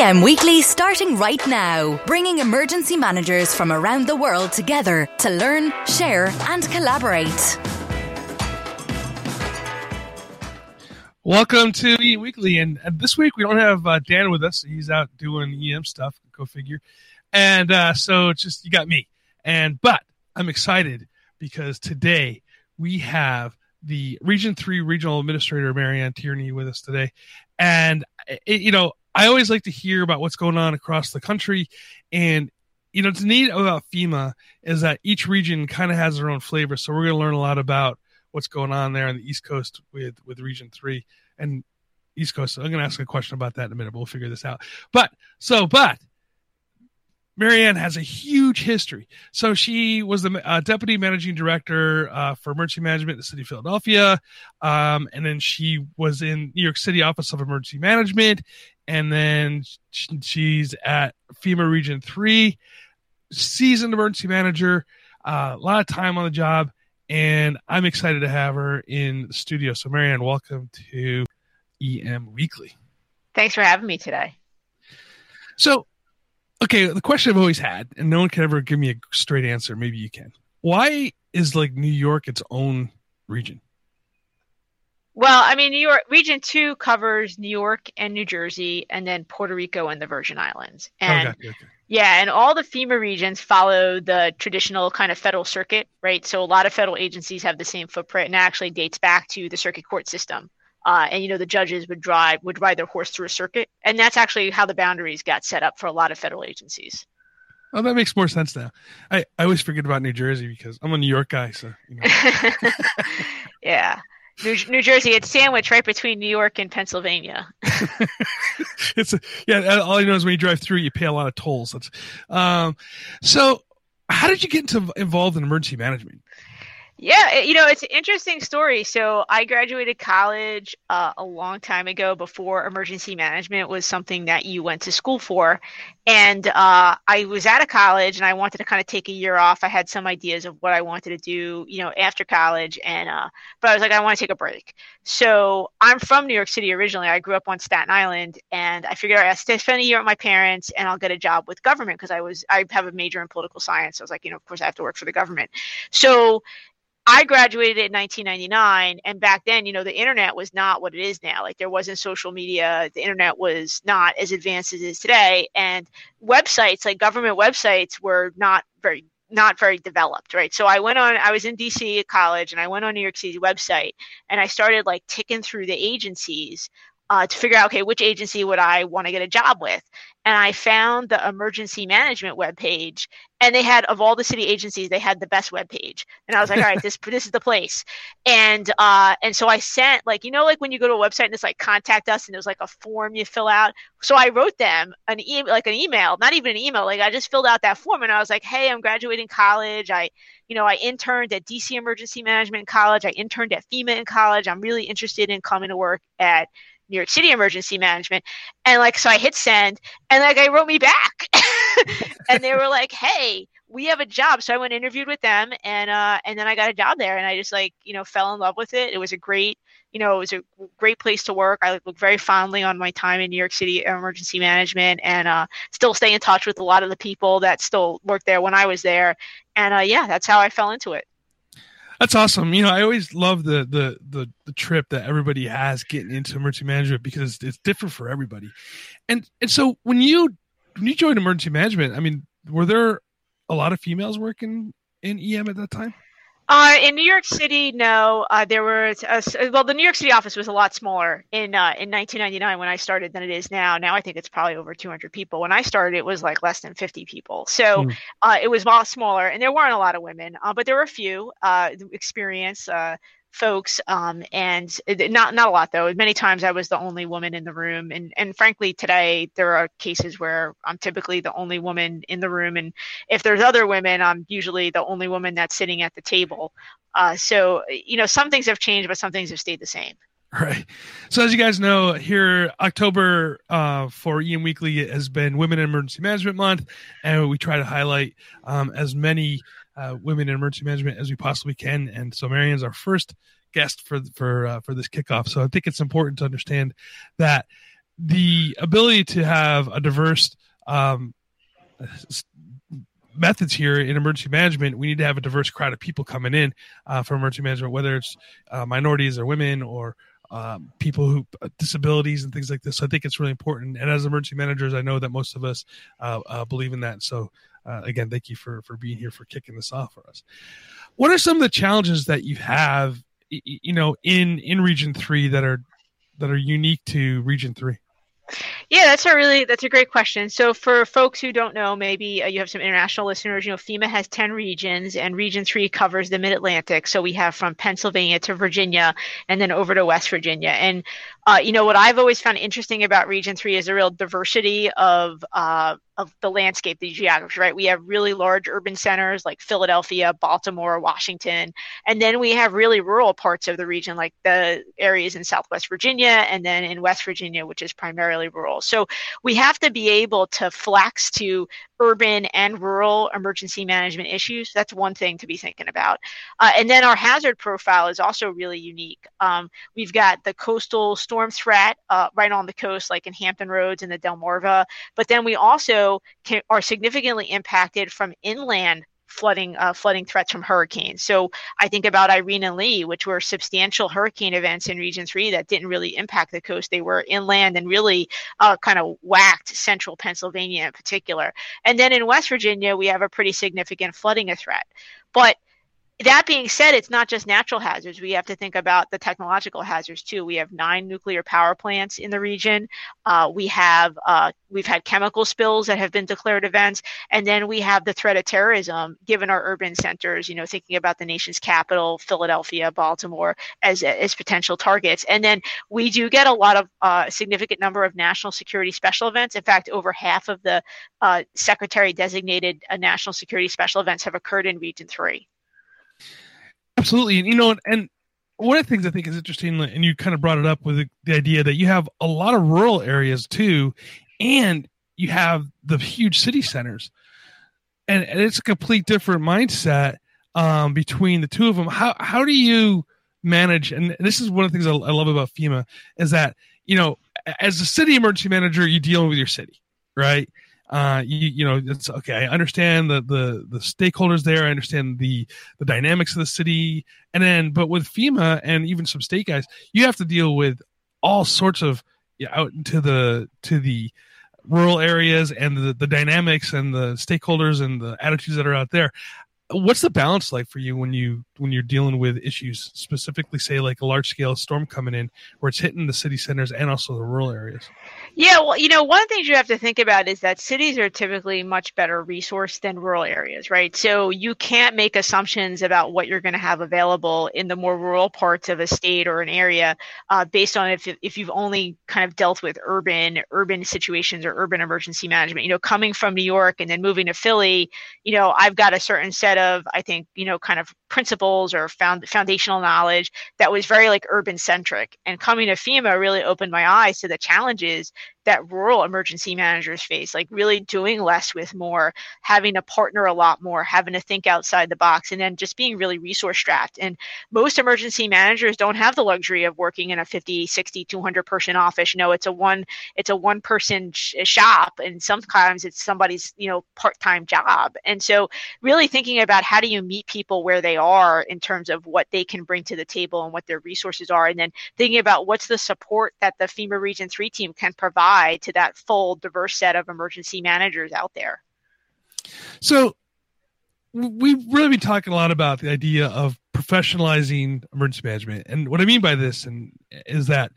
EM Weekly starting right now, bringing emergency managers from around the world together to learn, share, and collaborate. Welcome to EM Weekly, and, this week we don't have uh, Dan with us. He's out doing EM stuff. Go figure. And uh, so it's just you got me. And but I'm excited because today we have the Region Three Regional Administrator MaryAnn Tierney with us today, and it, you know I always like to hear about what's going on across the country. And, you know, what's neat about FEMA is that each region kind of has their own flavor. So we're going to learn a lot about what's going on there on the East Coast with, with Region 3 and East Coast. So I'm going to ask a question about that in a minute. But we'll figure this out. But, so, but MaryAnn has a huge history. So she was the uh, deputy managing director uh, for emergency management in the city of Philadelphia. Um, and then she was in New York City Office of Emergency Management and then she's at FEMA Region Three, seasoned emergency manager, uh, a lot of time on the job, and I'm excited to have her in the studio. So, MaryAnn, welcome to EM Weekly. Thanks for having me today. So, okay, the question I've always had, and no one can ever give me a straight answer. Maybe you can. Why is like New York its own region? Well, I mean, New York Region Two covers New York and New Jersey, and then Puerto Rico and the Virgin Islands. Oh, and okay. yeah, and all the FEMA regions follow the traditional kind of federal circuit, right? So a lot of federal agencies have the same footprint, and actually dates back to the circuit court system. Uh, and you know, the judges would drive would ride their horse through a circuit, and that's actually how the boundaries got set up for a lot of federal agencies. Oh, that makes more sense now. I, I always forget about New Jersey because I'm a New York guy, so you know. yeah. New, New Jersey, it's sandwiched right between New York and Pennsylvania. it's a, yeah. All you know is when you drive through, you pay a lot of tolls. That's um. So, how did you get into, involved in emergency management? Yeah, you know, it's an interesting story. So I graduated college uh, a long time ago before emergency management was something that you went to school for. And uh, I was at a college and I wanted to kind of take a year off. I had some ideas of what I wanted to do, you know, after college. And, uh, but I was like, I want to take a break. So I'm from New York City originally. I grew up on Staten Island and I figured I'd spend a year with my parents and I'll get a job with government because I was, I have a major in political science. I was like, you know, of course I have to work for the government. So I graduated in 1999, and back then, you know, the internet was not what it is now. Like there wasn't social media, the internet was not as advanced as it is today, and websites, like government websites, were not very not very developed, right? So I went on, I was in DC at college, and I went on New York City website, and I started like ticking through the agencies uh, to figure out, okay, which agency would I want to get a job with? And I found the emergency management webpage, and they had of all the city agencies, they had the best webpage. And I was like, all right, this this is the place. And uh, and so I sent like you know like when you go to a website and it's like contact us, and there's like a form you fill out. So I wrote them an email, like an email, not even an email, like I just filled out that form, and I was like, hey, I'm graduating college. I you know, I interned at DC Emergency Management College. I interned at FEMA in college. I'm really interested in coming to work at New York City Emergency Management. And like, so I hit send and like, I wrote me back and they were like, Hey, we have a job. So I went interviewed with them and, uh, and then I got a job there and I just like, you know, fell in love with it. It was a great, you know, it was a great place to work. I look very fondly on my time in New York City emergency management and, uh, still stay in touch with a lot of the people that still worked there when I was there. And, uh, yeah, that's how I fell into it. That's awesome. You know, I always love the, the the the trip that everybody has getting into emergency management because it's different for everybody. And and so when you when you joined emergency management, I mean, were there a lot of females working in EM at that time? Uh, in New York City, no. Uh, there was a, well, the New York City office was a lot smaller in uh, in 1999 when I started than it is now. Now I think it's probably over 200 people. When I started, it was like less than 50 people, so mm. it was a lot smaller, and there weren't a lot of women, uh, but there were a few uh, experience. Uh, folks um, and not not a lot though. Many times i was the only woman in the room and and frankly today there are cases where i'm typically the only woman in the room and if there's other women i'm usually the only woman that's sitting at the table. Uh, so you know some things have changed but some things have stayed the same. Right. So as you guys know, here October uh, for EM Weekly has been Women in Emergency Management Month, and we try to highlight um, as many uh, women in emergency management as we possibly can. And so MaryAnn's our first guest for for uh, for this kickoff. So I think it's important to understand that the ability to have a diverse um, methods here in emergency management, we need to have a diverse crowd of people coming in uh, for emergency management, whether it's uh, minorities or women or um, people who uh, disabilities and things like this. So I think it's really important. And as emergency managers, I know that most of us uh, believe in that. So uh, again, thank you for for being here for kicking this off for us. What are some of the challenges that you have, you know, in in Region Three that are that are unique to Region Three? Yeah, that's a really that's a great question. So for folks who don't know, maybe uh, you have some international listeners. You know, FEMA has ten regions, and Region Three covers the Mid Atlantic. So we have from Pennsylvania to Virginia, and then over to West Virginia. And uh, you know what I've always found interesting about Region Three is a real diversity of uh, of the landscape, the geography, right? We have really large urban centers like Philadelphia, Baltimore, Washington, and then we have really rural parts of the region like the areas in Southwest Virginia and then in West Virginia, which is primarily rural. So we have to be able to flex to urban and rural emergency management issues. That's one thing to be thinking about. Uh, and then our hazard profile is also really unique. Um, we've got the coastal storm threat uh, right on the coast, like in Hampton Roads and the Delmarva. But then we also can, are significantly impacted from inland flooding uh, flooding threats from hurricanes. So I think about Irene and Lee, which were substantial hurricane events in Region Three that didn't really impact the coast. They were inland and really uh, kind of whacked central Pennsylvania in particular. And then in West Virginia, we have a pretty significant flooding threat. But that being said, it's not just natural hazards. We have to think about the technological hazards too. We have nine nuclear power plants in the region. Uh, we have uh, we've had chemical spills that have been declared events, and then we have the threat of terrorism. Given our urban centers, you know, thinking about the nation's capital, Philadelphia, Baltimore, as as potential targets, and then we do get a lot of uh, significant number of national security special events. In fact, over half of the uh, secretary designated uh, national security special events have occurred in Region Three. Absolutely, and you know, and one of the things I think is interesting, and you kind of brought it up with the, the idea that you have a lot of rural areas too, and you have the huge city centers, and, and it's a complete different mindset um, between the two of them. How how do you manage? And this is one of the things I, I love about FEMA is that you know, as a city emergency manager, you deal with your city, right? Uh, you, you know, it's okay. I understand the, the, the stakeholders there. I understand the, the dynamics of the city. And then, but with FEMA and even some state guys, you have to deal with all sorts of yeah, out into the, to the rural areas and the, the dynamics and the stakeholders and the attitudes that are out there what's the balance like for you when you when you're dealing with issues specifically say like a large scale storm coming in where it's hitting the city centers and also the rural areas? Yeah well you know one of the things you have to think about is that cities are typically much better resourced than rural areas right? So you can't make assumptions about what you're going to have available in the more rural parts of a state or an area uh, based on if, if you've only kind of dealt with urban urban situations or urban emergency management. You know coming from new york and then moving to philly you know i've got a certain set of i think you know kind of principles or found foundational knowledge that was very like urban centric and coming to fema really opened my eyes to the challenges that rural emergency managers face, like really doing less with more, having to partner a lot more, having to think outside the box, and then just being really resource strapped. And most emergency managers don't have the luxury of working in a 50, 60, 200 person office. You know, it's a one, it's a one person sh- shop, and sometimes it's somebody's, you know, part time job. And so, really thinking about how do you meet people where they are in terms of what they can bring to the table and what their resources are, and then thinking about what's the support that the FEMA Region 3 team can provide to that full diverse set of emergency managers out there. So we've really been talking a lot about the idea of professionalizing emergency management. And what I mean by this and is that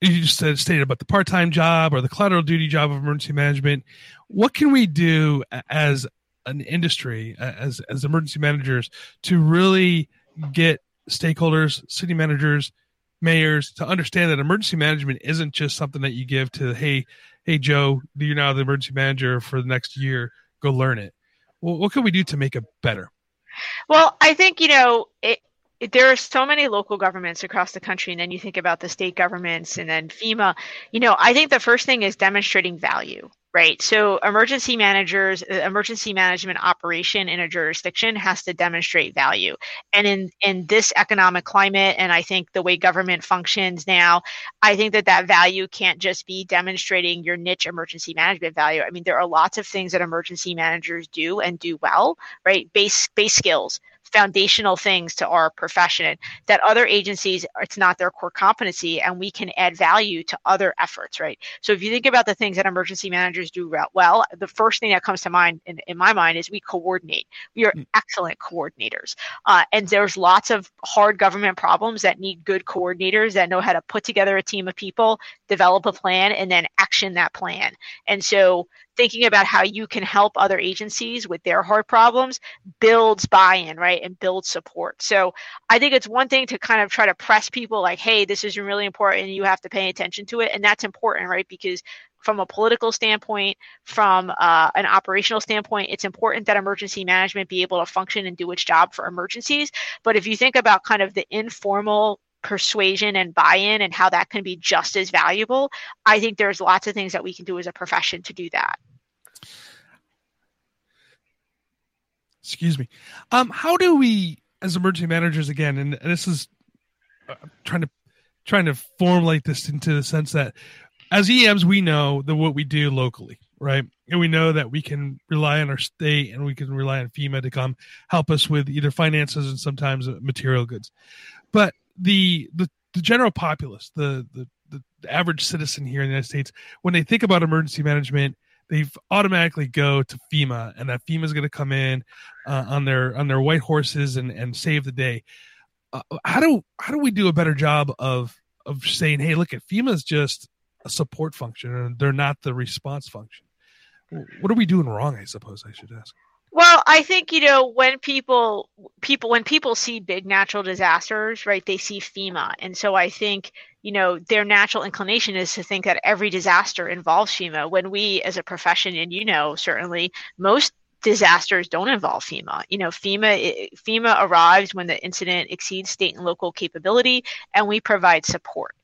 you just said, stated about the part-time job or the collateral duty job of emergency management. What can we do as an industry, uh, as, as emergency managers to really get stakeholders, city managers, mayors to understand that emergency management isn't just something that you give to hey hey joe you're now the emergency manager for the next year. Go learn it. Well, what can we do to make it better? Well i think you know it, there are so many local governments across the country and then you think about the state governments and then fema. You know i think the first thing is demonstrating value right? So emergency managers, emergency management operation in a jurisdiction has to demonstrate value. And in in this economic climate, and I think the way government functions now, I think that that value can't just be demonstrating your niche emergency management value. I mean, there are lots of things that emergency managers do and do well, right? Base base skills foundational things to our profession that other agencies it's not their core competency and we can add value to other efforts right? So if you think about the things that emergency managers do well the first thing that comes to mind in, in my mind is we coordinate. We are mm. excellent coordinators. Uh, and there's lots of hard government problems that need good coordinators that know how to put together a team of people develop a plan and then action that plan. And so thinking about how you can help other agencies with their hard problems builds buy-in right and builds support so i think it's one thing to kind of try to press people like hey this is really important you have to pay attention to it and that's important right because from a political standpoint, from uh, an operational standpoint, it's important that emergency management be able to function and do its job for emergencies. But if you think about kind of the informal persuasion and buy-in and how that can be just as valuable i think there's lots of things that we can do as a profession to do that. Excuse me. Um how do we as emergency managers again and, this is uh, trying to trying to formulate this into the sense that as ems we know that what we do locally right? And we know that we can rely on our state and we can rely on fema to come help us with either finances and sometimes material goods. But the the, the general populace, the, the the average citizen here in the United States, when they think about emergency management, they automatically go to FEMA, and that FEMA is going to come in uh, on their on their white horses and and save the day. Uh, how do how do we do a better job of of saying, hey, look at FEMA is just a support function, and they're not the response function. What are we doing wrong? I suppose I should ask. Well, I think you know when people people when people see big natural disasters, right? They see FEMA, and so I think you know their natural inclination is to think that every disaster involves FEMA. When we, as a profession, and you know certainly most disasters don't involve FEMA. You know, FEMA FEMA arrives when the incident exceeds state and local capability, and we provide support.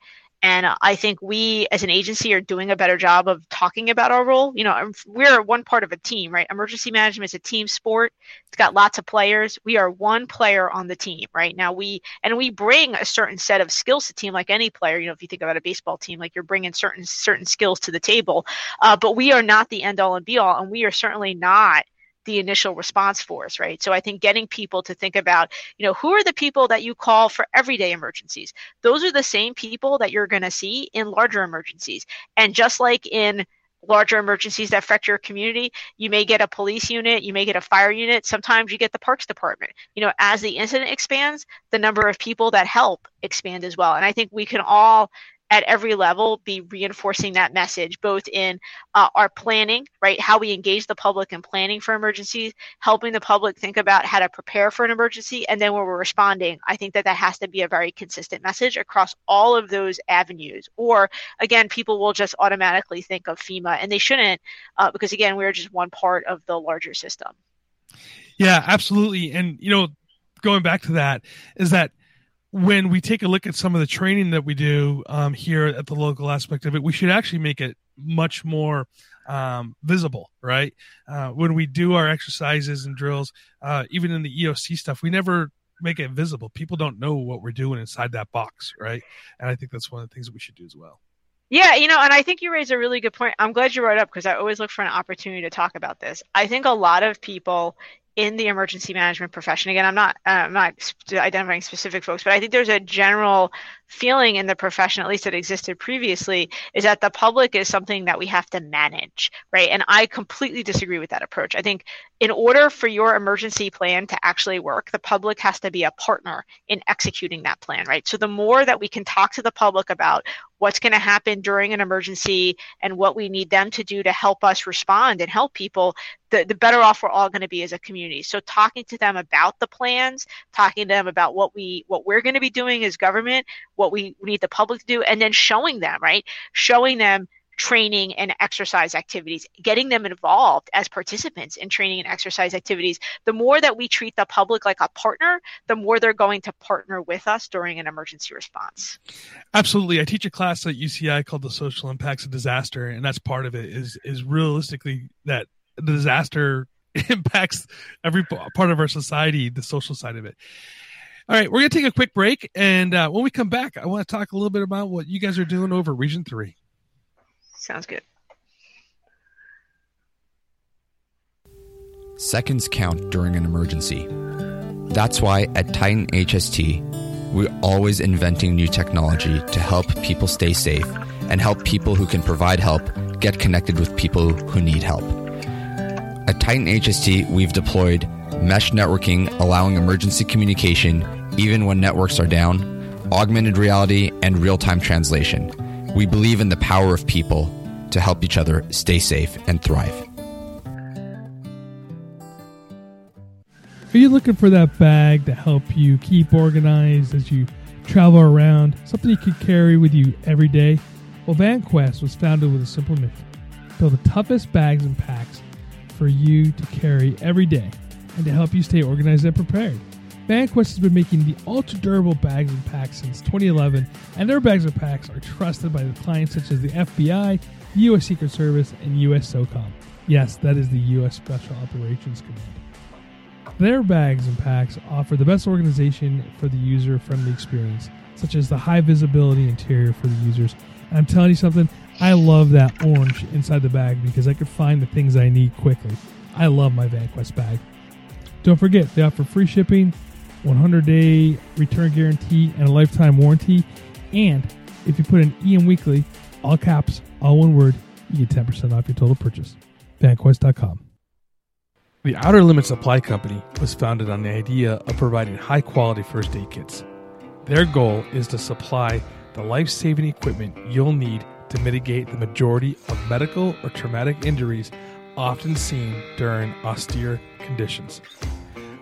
And I think we as an agency are doing a better job of talking about our role. You know, we're one part of a team, right? Emergency management is a team sport. It's got lots of players. We are one player on the team, right? Now we, and we bring a certain set of skills to team like any player. You know, if you think about a baseball team, like you're bringing certain, certain skills to the table. Uh, but we are not the end all and be all. And we are certainly not the initial response force, right? So I think getting people to think about, you know, who are the people that you call for everyday emergencies? Those are the same people that you're going to see in larger emergencies. And just like in larger emergencies that affect your community, you may get a police unit, you may get a fire unit, sometimes you get the parks department. You know, as the incident expands, the number of people that help expand as well. And I think we can all at every level be reinforcing that message both in uh, our planning right? How we engage the public in planning for emergencies helping the public think about how to prepare for an emergency and then when we're responding i think that that has to be a very consistent message across all of those avenues. Or again people will just automatically think of fema and they shouldn't uh, because again we're just one part of the larger system. Yeah absolutely. And you know going back to that is that when we take a look at some of the training that we do um, here at the local aspect of it, we should actually make it much more um, visible, right? Uh, when we do our exercises and drills, uh, even in the EOC stuff, we never make it visible. People don't know what we're doing inside that box, right? And I think that's one of the things that we should do as well. Yeah, you know, and I think you raise a really good point. I'm glad you brought it up because I always look for an opportunity to talk about this. I think a lot of people in the emergency management profession. Again i'm not uh, i'm not identifying specific folks but i think there's a general feeling in the profession at least that existed previously is that the public is something that we have to manage right and i completely disagree with that approach i think in order for your emergency plan to actually work, the public has to be a partner in executing that plan, right? So the more that we can talk to the public about what's going to happen during an emergency and what we need them to do to help us respond and help people, the, the better off we're all going to be as a community. So talking to them about the plans, talking to them about what we what we're going to be doing as government, what we need the public to do, and then showing them, right? Showing them training and exercise activities, getting them involved as participants in training and exercise activities. The more that we treat the public like a partner, the more they're going to partner with us during an emergency response. Absolutely. I teach a class at UCI called the social impacts of disaster, and that's part of it is is realistically that the disaster impacts every part of our society, the social side of it. All right, we're going to take a quick break. And uh, when we come back, I want to talk a little bit about what you guys are doing over Region 3. Sounds good. Seconds count during an emergency. That's why at Titan HST, we're always inventing new technology to help people stay safe and help people who can provide help get connected with people who need help. At Titan HST, we've deployed mesh networking, allowing emergency communication even when networks are down, augmented reality, and real time translation. We believe in the power of people to help each other stay safe and thrive. Are you looking for that bag to help you keep organized as you travel around? Something you can carry with you every day? Well, VanQuest was founded with a simple mission build the toughest bags and packs for you to carry every day and to help you stay organized and prepared. VanQuest has been making the ultra durable bags and packs since 2011, and their bags and packs are trusted by the clients such as the FBI, the U.S. Secret Service, and U.S. SOCOM. Yes, that is the U.S. Special Operations Command. Their bags and packs offer the best organization for the user friendly experience, such as the high visibility interior for the users. And I'm telling you something, I love that orange inside the bag because I could find the things I need quickly. I love my VanQuest bag. Don't forget, they offer free shipping 100 day return guarantee, and a lifetime warranty. And if you put in EM Weekly, all caps, all one word, you get 10% off your total purchase. VanQuest.com. The Outer Limits Supply Company was founded on the idea of providing high quality first aid kits. Their goal is to supply the life saving equipment you'll need to mitigate the majority of medical or traumatic injuries often seen during austere conditions.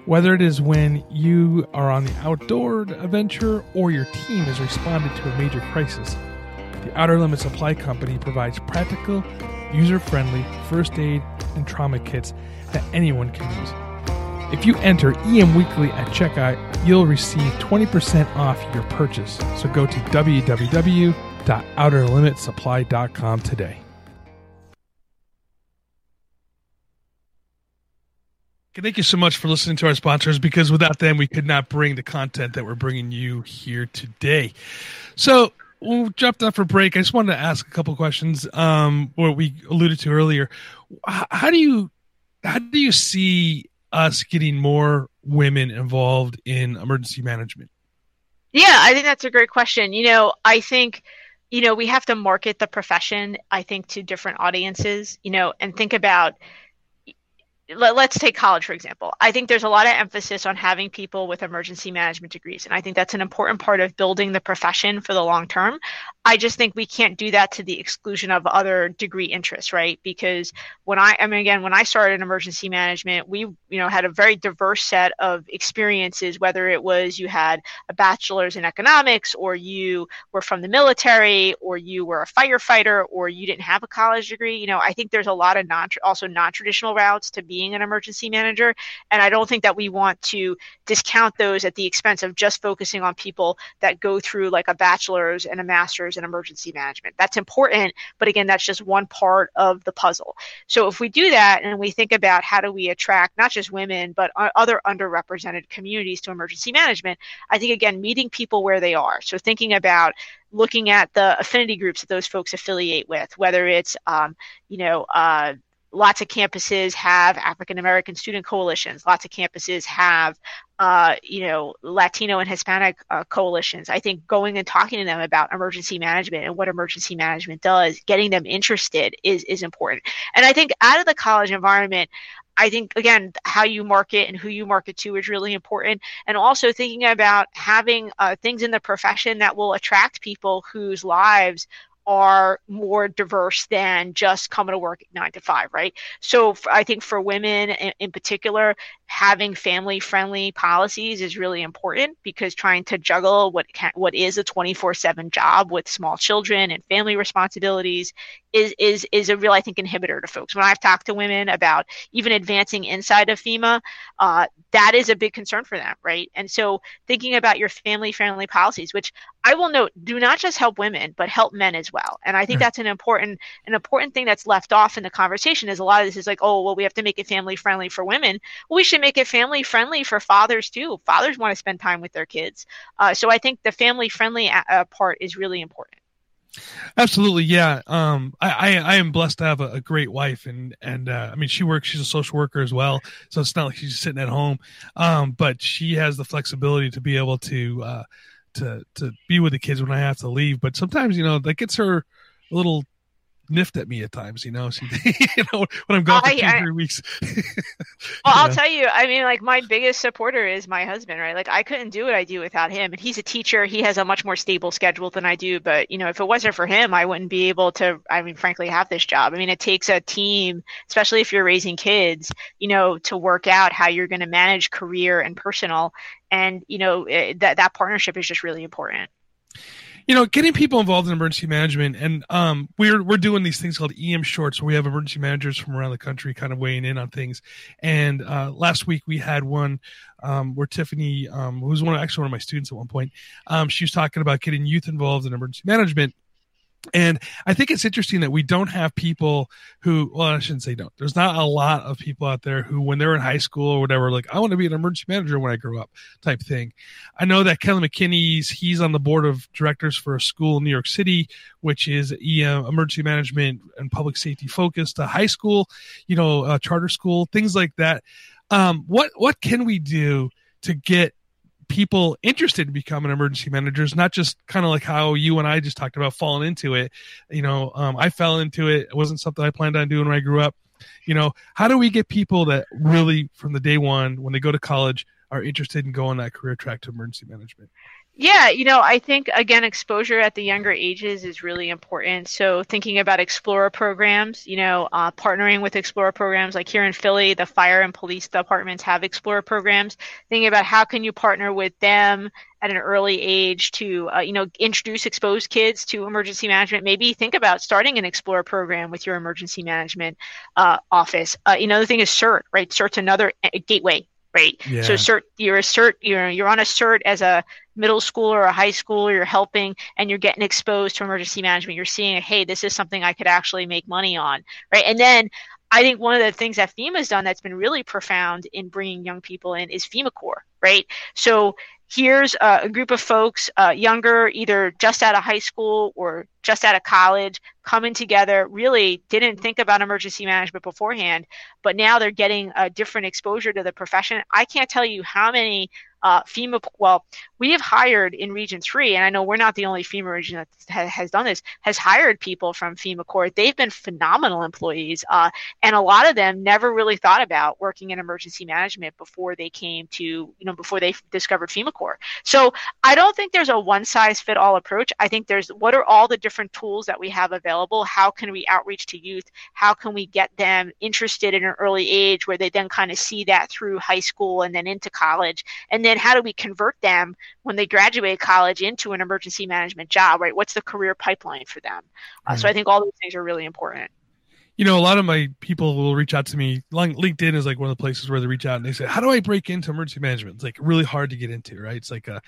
Whether it is when you are on the outdoor adventure or your team has responded to a major crisis, the Outer Limits Supply Company provides practical, user friendly first aid and trauma kits that anyone can use. If you enter EM Weekly at checkout, you'll receive 20% off your purchase. So go to www.outerlimitsupply.com today. Thank you so much for listening to our sponsors because without them, we could not bring the content that we're bringing you here today. So, we'll jump off for break. I just wanted to ask a couple questions. Um, what we alluded to earlier. How do you how do you see us getting more women involved in emergency management? Yeah, I think that's a great question. You know, I think you know we have to market the profession. I think to different audiences. You know, and think about let, us take college for example. I think there's a lot of emphasis on having people with emergency management degrees and i think that's an important part of building the profession for the long term i just think we can't do that to the exclusion of other degree interests right because when i i mean again when i started in emergency management we you know had a very diverse set of experiences whether it was you had a bachelor's in economics or you were from the military or you were a firefighter or you didn't have a college degree you know i think there's a lot of non also non-traditional routes to being an emergency manager. And I don't think that we want to discount those at the expense of just focusing on people that go through like a bachelor's and a master's in emergency management. That's important, but again, that's just one part of the puzzle. So if we do that and we think about how do we attract not just women, but other underrepresented communities to emergency management, I think again, meeting people where they are. So thinking about looking at the affinity groups that those folks affiliate with, whether it's, um, you know, uh, lots of campuses have African American student coalitions. Lots of campuses have, uh, you know, Latino and Hispanic uh, coalitions. I think going and talking to them about emergency management and what emergency management does, getting them interested is is important. And I think out of the college environment, I think again, how you market and who you market to is really important, and also thinking about having uh, things in the profession that will attract people whose lives are more diverse than just coming to work nine to five, right? So I think for women in, particular, having family friendly policies is really important because trying to juggle what can, what is a 24/7 job with small children and family responsibilities is is is a real I think inhibitor to folks. When I've talked to women about even advancing inside of FEMA, uh, that is a big concern for them, right? And so thinking about your family friendly policies, which I will note, do not just help women but help men as well. And I think that's an important an important thing that's left off in the conversation is a lot of this is like, oh well, we have to make it family friendly for women. Well, we should make it family friendly for fathers too. Fathers want to spend time with their kids. Uh, so I think the family friendly uh, uh, part is really important. Absolutely, yeah. Um, I, I, I am blessed to have a, a great wife, and and uh, I mean she works. She's a social worker as well, so it's not like she's sitting at home. Um, but she has the flexibility to be able to uh, to to be with the kids when I have to leave. But sometimes you know that gets her a little niffed at me at times, you know. She, you know, when I'm gone for two, I, three weeks. well, I'll tell you, I mean, like my biggest supporter is my husband, right? Like I couldn't do what I do without him. And he's a teacher. He has a much more stable schedule than I do. But you know, if it wasn't for him, I wouldn't be able to. I mean, frankly, have this job. I mean, it takes a team, especially if you're raising kids, you know, to work out how you're going to manage career and personal. And you know, it, eh, that that partnership is just really important you know, getting people involved in emergency management, and um, we're we're doing these things called EM shorts, where we have emergency managers from around the country kind of weighing in on things. And uh, last week we had one um, where Tiffany, um, who was one actually one of my students at one point, um, she was talking about getting youth involved in emergency management and I think it's interesting that we don't have people who, well, I shouldn't say don't. There's not a lot of people out there who, when they're in high school or whatever, like, I want to be an emergency manager when I grow up type thing. I know that Kelly McKinney's, he's on the board of directors for a school in New York City, which is EM, emergency management and public safety focused, a high school, you know, a charter school, things like that. Um, what, what can we do to get people interested in becoming emergency managers, not just kind of like how you and I just talked about falling into it. You know, um, I fell into it. It wasn't something I planned on doing when I grew up. You know, how do we get people that really from the day one, when they go to college, are interested in going that career track to emergency management? Yeah, you know, I think again, exposure at the younger ages is really important. So thinking about Explorer programs, you know, uh, partnering with Explorer programs, like here in Philly, the fire and police departments have Explorer programs. Thinking about how can you partner with them at an early age to, uh, you know, introduce exposed kids to emergency management. Maybe think about starting an Explorer program with your emergency management uh, office. Uh, you know, the thing is CERT, right? CERT's another uh, gateway right? Yeah. So cert, you're a cert, you're you're on a cert as a middle school or a high school, You're helping, and you're getting exposed to emergency management. You're seeing, hey, this is something I could actually make money on, right? And then I think one of the things that FEMA's done that's been really profound in bringing young people in is FEMA Corps, right? So here's a, group of folks, uh, younger, either just out of high school or just out of college, coming together, really didn't think about emergency management beforehand, but now they're getting a different exposure to the profession. I can't tell you how many uh, FEMA, well, we have hired in Region 3, and I know we're not the only FEMA region that ha- has done this, has hired people from FEMA Corps. They've been phenomenal employees, uh, and a lot of them never really thought about working in emergency management before they came to, you know, before they discovered FEMA Corps. So I don't think there's a one size fit all approach. I think there's what are all the different tools that we have available? How can we outreach to youth? How can we get them interested in an early age where they then kind of see that through high school and then into college? And then how do we convert them when they graduate college into an emergency management job, right? What's the career pipeline for them? Uh, so I think all those things are really important you know, a lot of my people will reach out to me. LinkedIn is like one of the places where they reach out and they say, "How do I break into emergency management?" It's like really hard to get into, right? It's like a,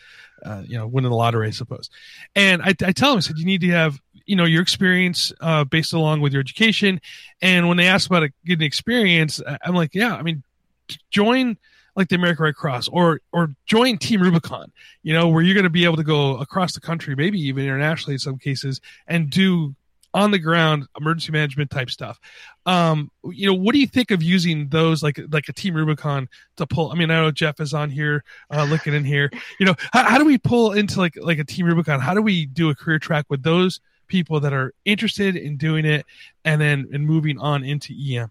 uh, you know, winning the lottery, I suppose. And I, I tell them, I said, you need to have, you know, your experience uh, based along with your education. And when they ask about a, getting experience, I'm like, yeah, I mean, join like the American Red Cross or or join Team Rubicon, you know, where you're going to be able to go across the country, maybe even internationally in some cases, and do on the ground emergency management type stuff. Um, you know, what do you think of using those like like a Team Rubicon to pull? I mean, I know Jeff is on here, uh, looking in here. You know, how, how do we pull into like like a Team Rubicon? How do we do a career track with those people that are interested in doing it and then and moving on into EM?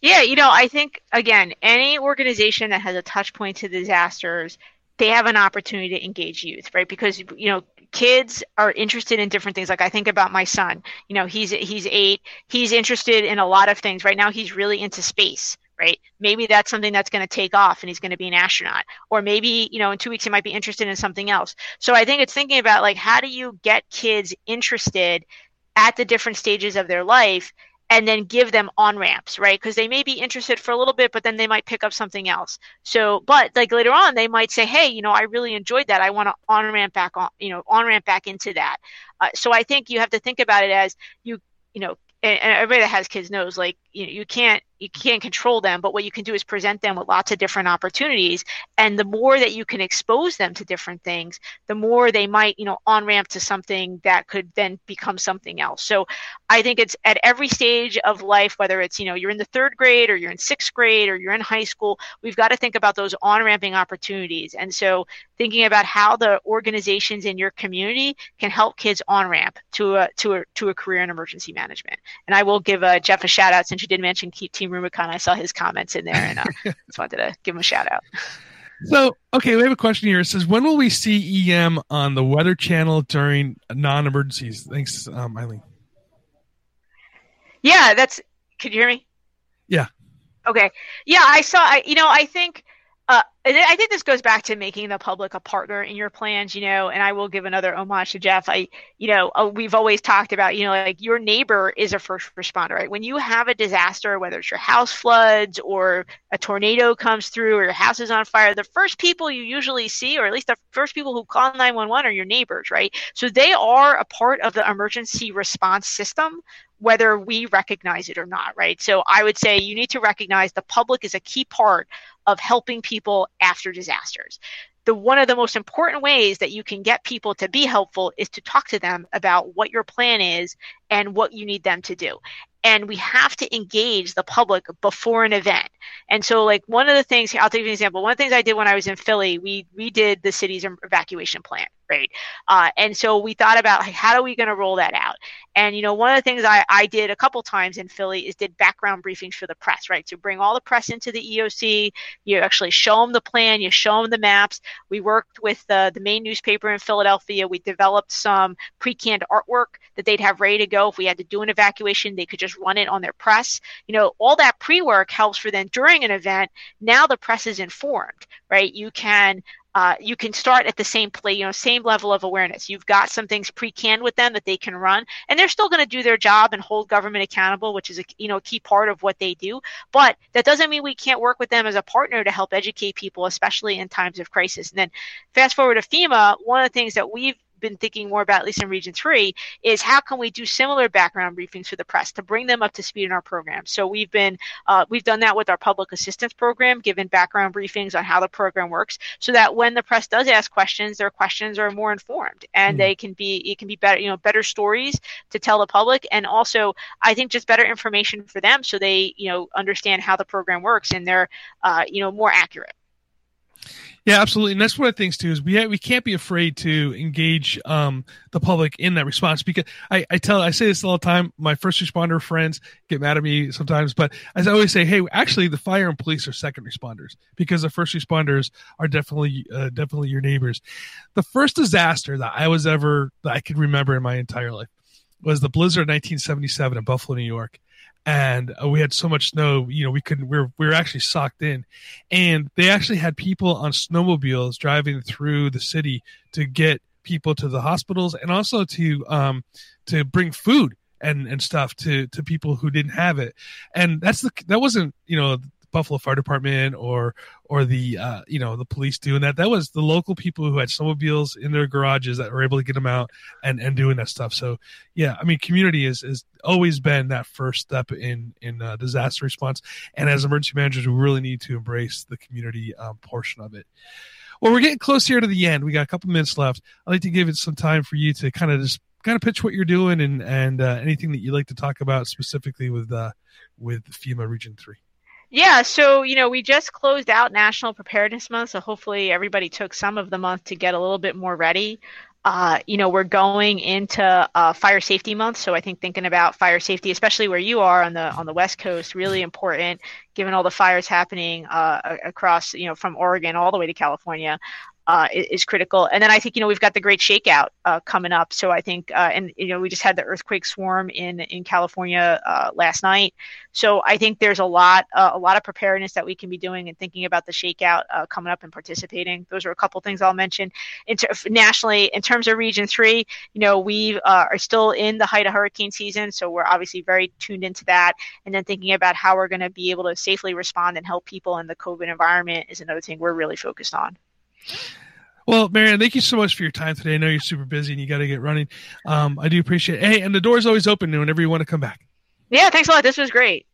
Yeah, you know, I think again, any organization that has a touch point to disasters, they have an opportunity to engage youth, right? Because you know, kids are interested in different things. Like I think about my son. You know, he's he's eight. He's interested in a lot of things. Right now, he's really into space. Right? Maybe that's something that's going to take off, and he's going to be an astronaut. Or maybe you know, in two weeks, he might be interested in something else. So I think it's thinking about like how do you get kids interested at the different stages of their life and then give them on ramps, right? Because they may be interested for a little bit, but then they might pick up something else. So, but like later on, they might say, "Hey, you know, I really enjoyed that. I want to on ramp back on, you know, on ramp back into that." Uh, so I think you have to think about it as you, you know, and, and everybody that has kids knows, like you, know, you can't you can't control them, but what you can do is present them with lots of different opportunities. And the more that you can expose them to different things, the more they might, you know, on ramp to something that could then become something else. So I think it's at every stage of life, whether it's, you know, you're in the third grade or you're in sixth grade or you're in high school, we've got to think about those on ramping opportunities. And so thinking about how the organizations in your community can help kids on ramp to a, to a, to a career in emergency management. And I will give uh, Jeff a shout out since you did mention Team Team Rubicon. I saw his comments in there, and uh, just wanted to give him a shout out. So, okay, we have a question here. It says, "When will we see EM on the Weather Channel during non-emergencies?" Thanks, um, Eileen. Yeah, that's. Could you hear me? Yeah. Okay. Yeah, I saw. I, you know, I think uh, I think this goes back to making the public a partner in your plans, you know, and I will give another homage to Jeff. I, you know, uh, we've always talked about, you know, like your neighbor is a first responder, right? When you have a disaster, whether it's your house floods or a tornado comes through or your house is on fire, the first people you usually see, or at least the first people who call 911 are your neighbors, right? So they are a part of the emergency response system whether we recognize it or not, right? So I would say you need to recognize the public is a key part of helping people after disasters. The one of the most important ways that you can get people to be helpful is to talk to them about what your plan is and what you need them to do and we have to engage the public before an event. And so, like one of the things, I'll take you an example. One of the things I did when I was in Philly, we we did the city's evacuation plan, right? Uh, and so we thought about like, how are we going to roll that out? And you know, one of the things I, I did a couple times in Philly is did background briefings for the press, right? So bring all the press into the EOC. You actually show them the plan, you show them the maps. We worked with the the main newspaper in Philadelphia. We developed some pre-canned artwork that they'd have ready to go if we had to do an evacuation. They could just run it on their press. You know, all that pre work helps for then during an event. Now the press is informed, right? You can uh, you can start at the same play, you know, same level of awareness. You've got some things pre-canned with them that they can run, and they're still going to do their job and hold government accountable, which is a you know a key part of what they do. But that doesn't mean we can't work with them as a partner to help educate people, especially in times of crisis. And then fast forward to FEMA, one of the things that we've been thinking more about, at least in Region 3, is how can we do similar background briefings for the press to bring them up to speed in our program. So we've been, uh, we've done that with our public assistance program, given background briefings on how the program works, so that when the press does ask questions, their questions are more informed and mm. they can be, it can be better, you know, better stories to tell the public. And also, I think just better information for them so they, you know, understand how the program works and they're, uh, you know, more accurate. Yeah, absolutely, and that's one of the things too is we we can't be afraid to engage um, the public in that response because I, I tell I say this all the time. My first responder friends get mad at me sometimes, but as I always say, hey, actually, the fire and police are second responders because the first responders are definitely uh, definitely your neighbors. The first disaster that I was ever that I could remember in my entire life was the blizzard of 1977 in Buffalo, New York and uh, we had so much snow you know we couldn't we were, we were actually socked in. And they actually had people on snowmobiles driving through the city to get people to the hospitals and also to um to bring food and and stuff to to people who didn't have it. And that's the that wasn't you know Buffalo Fire Department or or the uh, you know the police doing that. That was the local people who had snowmobiles in their garages that were able to get them out and and doing that stuff. So yeah, I mean, community is is always been that first step in in uh, disaster response. And as emergency managers, we really need to embrace the community um, portion of it. Well, we're getting close here to the end. We got a couple minutes left. I'd like to give it some time for you to kind of just kind of pitch what you're doing and and uh, anything that you'd like to talk about specifically with uh, with FEMA Region Three. Yeah, so you know, we just closed out National Preparedness Month, so hopefully everybody took some of the month to get a little bit more ready. uh, you know, we're going into uh, fire safety month, so I think thinking about fire safety, especially where you are on the on the West Coast, really important given all the fires happening uh, across, you know, from Oregon all the way to California uh, is, critical. And then I think you know we've got the great shakeout uh, coming up. So I think uh, and you know we just had the earthquake swarm in in California uh, last night. So I think there's a lot uh, a lot of preparedness that we can be doing and thinking about the shakeout uh, coming up and participating. Those are a couple things I'll mention. In ter- nationally, in terms of Region Three, you know we are still in the height of hurricane season, so we're obviously very tuned into that. And then thinking about how we're going to be able to safely respond and help people in the COVID environment is another thing we're really focused on. Well, MaryAnn, thank you so much for your time today. I know you're super busy and you got to get running. Um, I do appreciate it. Hey, and the door's always open whenever you want to come back. Yeah, thanks a lot. This was great.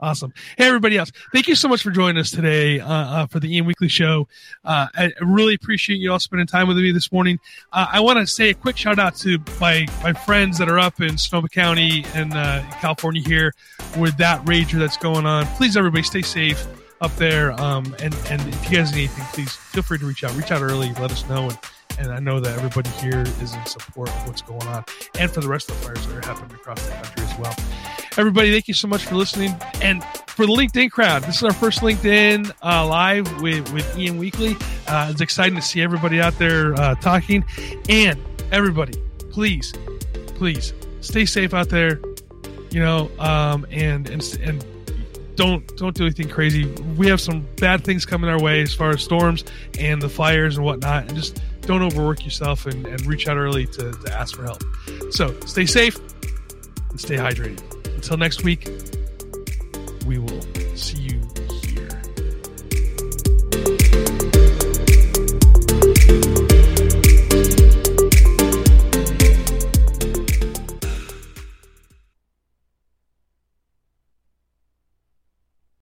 Awesome. Hey, everybody else. Thank you so much for joining us today uh, uh, for the EM Weekly Show. Uh, I really appreciate you all spending time with me this morning. Uh, I want to say a quick shout out to my, my friends that are up in Sonoma County and uh, California here with that rager that's going on. Please, everybody, stay safe up there. Um, and, and if you guys need anything, please feel free to reach out. Reach out early, let us know. And, and I know that everybody here is in support of what's going on and for the rest of the fires that are happening across the country as well. Everybody, thank you so much for listening. And for the LinkedIn crowd, this is our first LinkedIn uh, live with, with EM Weekly. Uh, it's exciting to see everybody out there uh, talking. And everybody, please, please stay safe out there, you know, um, and, and, and don't don't do anything crazy. We have some bad things coming our way as far as storms and the fires and whatnot, and just don't overwork yourself and, and reach out early to, to ask for help. So stay safe and stay hydrated. Until next week, we will see you